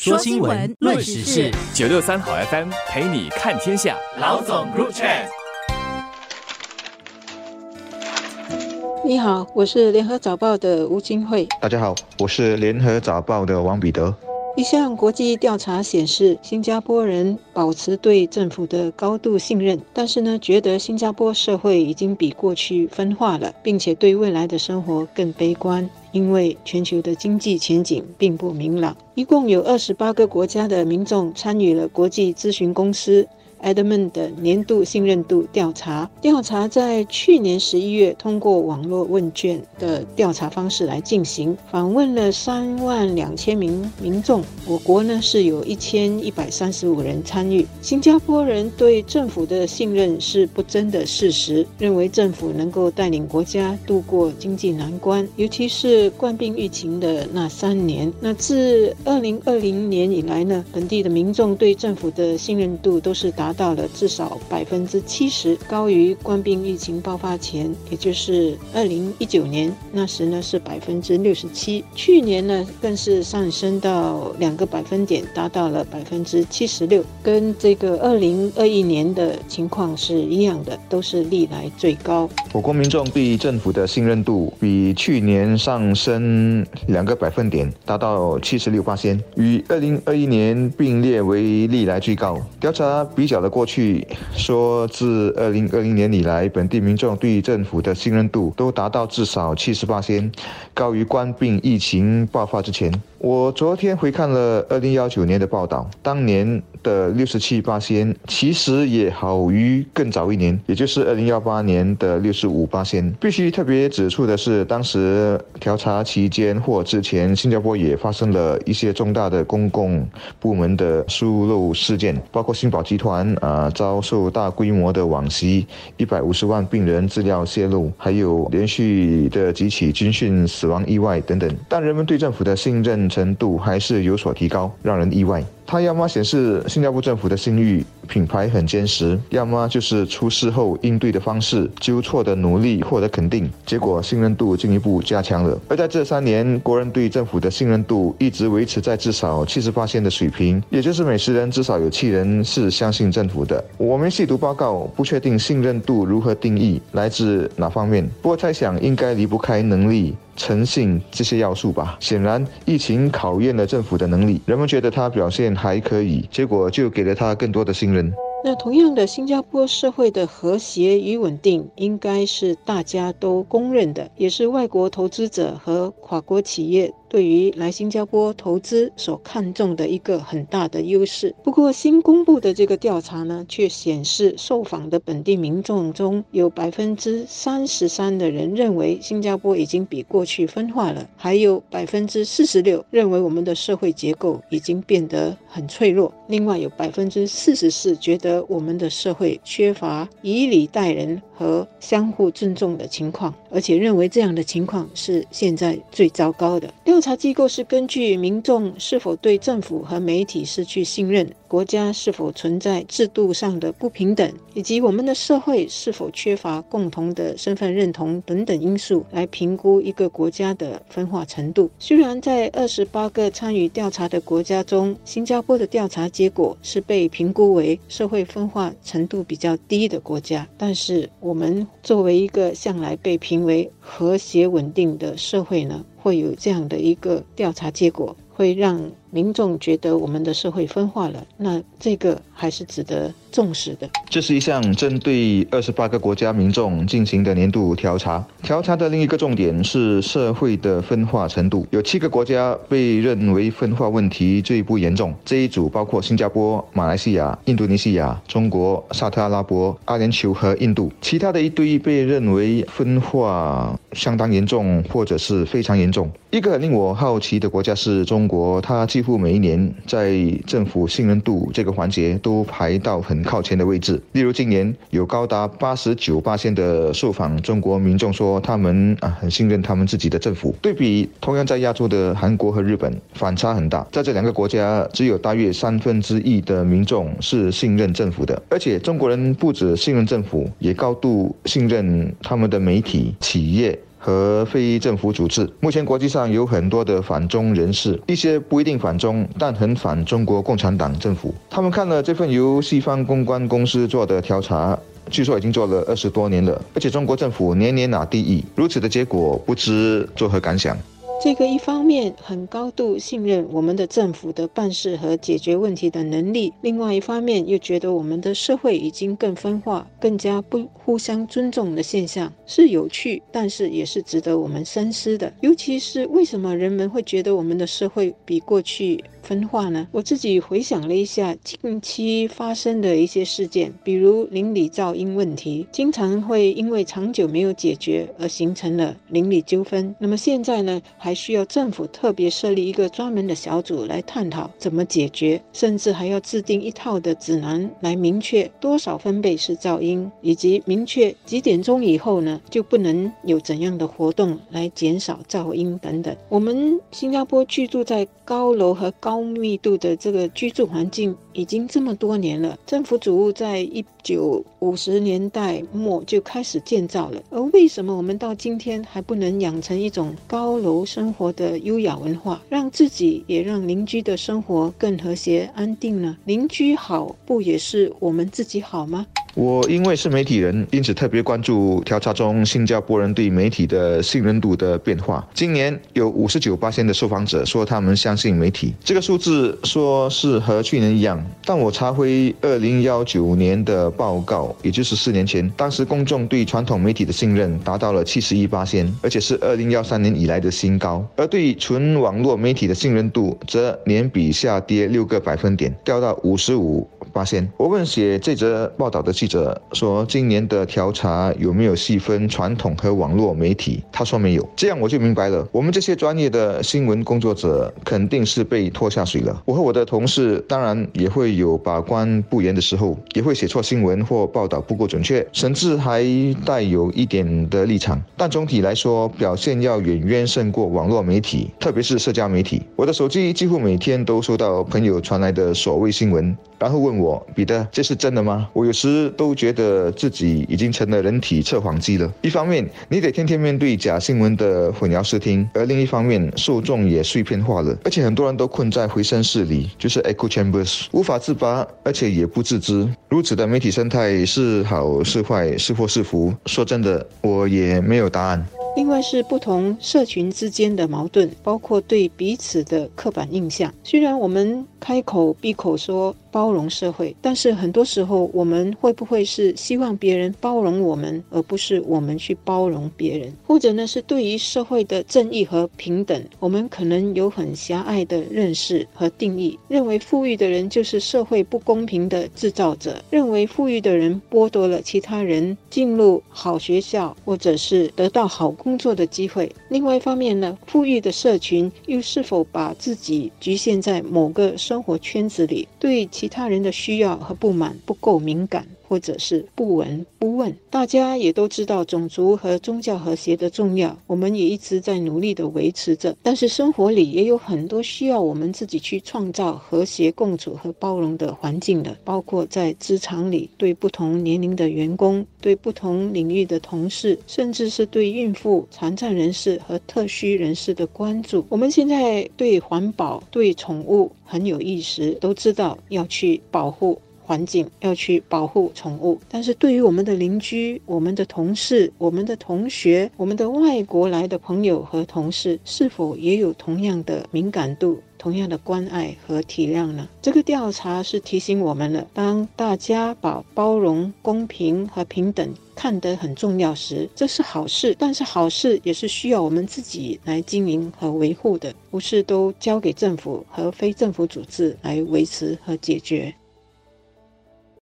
说新闻，论时事，九六三好 FM 陪你看天下。老总 Group Chat。你好，我是联合早报的吴金惠。大家好，我是联合早报的王彼得。一项国际调查显示，新加坡人保持对政府的高度信任，但是呢，觉得新加坡社会已经比过去分化了，并且对未来的生活更悲观，因为全球的经济前景并不明朗。一共有二十八个国家的民众参与了国际咨询公司。Edmund 的年度信任度调查，调查在去年十一月通过网络问卷的调查方式来进行，访问了三万两千名民众。我国呢是有一千一百三十五人参与。新加坡人对政府的信任是不争的事实，认为政府能够带领国家度过经济难关，尤其是冠病疫情的那三年。那自二零二零年以来呢，本地的民众对政府的信任度都是达。达到了至少百分之七十，高于冠病疫情爆发前，也就是二零一九年那时呢是百分之六十七，去年呢更是上升到两个百分点，达到了百分之七十六，跟这个二零二一年的情况是一样的，都是历来最高。我国民众对政府的信任度比去年上升两个百分点，达到七十六八仙，与二零二一年并列为历来最高。调查比较。的过去说，自二零二零年以来，本地民众对政府的信任度都达到至少七十八先，高于冠病疫情爆发之前。我昨天回看了二零幺九年的报道，当年的六十七八仙，其实也好于更早一年，也就是二零幺八年的六十五八仙。必须特别指出的是，当时调查期间或之前，新加坡也发生了一些重大的公共部门的疏漏事件，包括新宝集团啊遭受大规模的网袭，一百五十万病人资料泄露，还有连续的几起军训死亡意外等等。但人们对政府的信任。程度还是有所提高，让人意外。它要么显示新加坡政府的信誉品牌很坚实，要么就是出事后应对的方式、纠错的努力获得肯定，结果信任度进一步加强了。而在这三年，国人对政府的信任度一直维持在至少七十八线的水平，也就是每十人至少有七人是相信政府的。我们细读报告，不确定信任度如何定义，来自哪方面。不过猜想应该离不开能力。诚信这些要素吧。显然，疫情考验了政府的能力，人们觉得他表现还可以，结果就给了他更多的信任。那同样的，新加坡社会的和谐与稳定，应该是大家都公认的，也是外国投资者和跨国企业。对于来新加坡投资所看重的一个很大的优势。不过，新公布的这个调查呢，却显示受访的本地民众中有百分之三十三的人认为新加坡已经比过去分化了，还有百分之四十六认为我们的社会结构已经变得很脆弱。另外，有百分之四十四觉得我们的社会缺乏以礼待人和相互尊重的情况，而且认为这样的情况是现在最糟糕的。调查机构是根据民众是否对政府和媒体失去信任。国家是否存在制度上的不平等，以及我们的社会是否缺乏共同的身份认同等等因素来评估一个国家的分化程度。虽然在二十八个参与调查的国家中，新加坡的调查结果是被评估为社会分化程度比较低的国家，但是我们作为一个向来被评为和谐稳定的社会呢，会有这样的一个调查结果，会让。民众觉得我们的社会分化了，那这个还是值得重视的。这是一项针对二十八个国家民众进行的年度调查。调查的另一个重点是社会的分化程度。有七个国家被认为分化问题最不严重，这一组包括新加坡、马来西亚、印度尼西亚、中国、沙特阿拉伯、阿联酋和印度。其他的一堆被认为分化相当严重或者是非常严重。一个令我好奇的国家是中国，它。几乎每一年在政府信任度这个环节都排到很靠前的位置。例如今年有高达八十九八线的受访中国民众说他们啊很信任他们自己的政府。对比同样在亚洲的韩国和日本，反差很大。在这两个国家，只有大约三分之一的民众是信任政府的。而且中国人不止信任政府，也高度信任他们的媒体、企业。和非政府组织。目前国际上有很多的反中人士，一些不一定反中，但很反中国共产党政府。他们看了这份由西方公关公司做的调查，据说已经做了二十多年了，而且中国政府年年拿第一。如此的结果，不知作何感想？这个一方面很高度信任我们的政府的办事和解决问题的能力，另外一方面又觉得我们的社会已经更分化、更加不互相尊重的现象是有趣，但是也是值得我们深思的。尤其是为什么人们会觉得我们的社会比过去？分化呢？我自己回想了一下近期发生的一些事件，比如邻里噪音问题，经常会因为长久没有解决而形成了邻里纠纷。那么现在呢，还需要政府特别设立一个专门的小组来探讨怎么解决，甚至还要制定一套的指南来明确多少分贝是噪音，以及明确几点钟以后呢就不能有怎样的活动来减少噪音等等。我们新加坡居住在高楼和高高密度的这个居住环境已经这么多年了，政府主屋在一九五十年代末就开始建造了，而为什么我们到今天还不能养成一种高楼生活的优雅文化，让自己也让邻居的生活更和谐安定呢？邻居好，不也是我们自己好吗？我因为是媒体人，因此特别关注调查中新加坡人对媒体的信任度的变化。今年有五十九八的受访者说他们相信媒体，这个数字说是和去年一样。但我查回二零幺九年的报告，也就是四年前，当时公众对传统媒体的信任达到了七十一八而且是二零幺三年以来的新高。而对纯网络媒体的信任度则年比下跌六个百分点，掉到五十五。发现，我问写这则报道的记者说：“今年的调查有没有细分传统和网络媒体？”他说没有。这样我就明白了，我们这些专业的新闻工作者肯定是被拖下水了。我和我的同事当然也会有把关不严的时候，也会写错新闻或报道不够准确，甚至还带有一点的立场。但总体来说，表现要远远胜过网络媒体，特别是社交媒体。我的手机几乎每天都收到朋友传来的所谓新闻。然后问我我彼得，这是真的吗？我有时都觉得自己已经成了人体测谎机了。一方面，你得天天面对假新闻的混淆视听；而另一方面，受众也碎片化了，而且很多人都困在回声室里，就是 echo chambers，无法自拔，而且也不自知。如此的媒体生态是好是坏，是祸是福？说真的，我也没有答案。另外是不同社群之间的矛盾，包括对彼此的刻板印象。虽然我们开口闭口说包容社会，但是很多时候我们会不会是希望别人包容我们，而不是我们去包容别人？或者呢，是对于社会的正义和平等，我们可能有很狭隘的认识和定义，认为富裕的人就是社会不公平的制造者，认为富裕的人剥夺了其他人进入好学校或者是得到好。工作的机会。另外一方面呢，富裕的社群又是否把自己局限在某个生活圈子里，对其他人的需要和不满不够敏感？或者是不闻不问，大家也都知道种族和宗教和谐的重要，我们也一直在努力的维持着。但是生活里也有很多需要我们自己去创造和谐共处和包容的环境的，包括在职场里对不同年龄的员工、对不同领域的同事，甚至是对孕妇、残障人士和特需人士的关注。我们现在对环保、对宠物很有意识，都知道要去保护。环境要去保护宠物，但是对于我们的邻居、我们的同事、我们的同学、我们的外国来的朋友和同事，是否也有同样的敏感度、同样的关爱和体谅呢？这个调查是提醒我们了：当大家把包容、公平和平等看得很重要时，这是好事。但是好事也是需要我们自己来经营和维护的，不是都交给政府和非政府组织来维持和解决。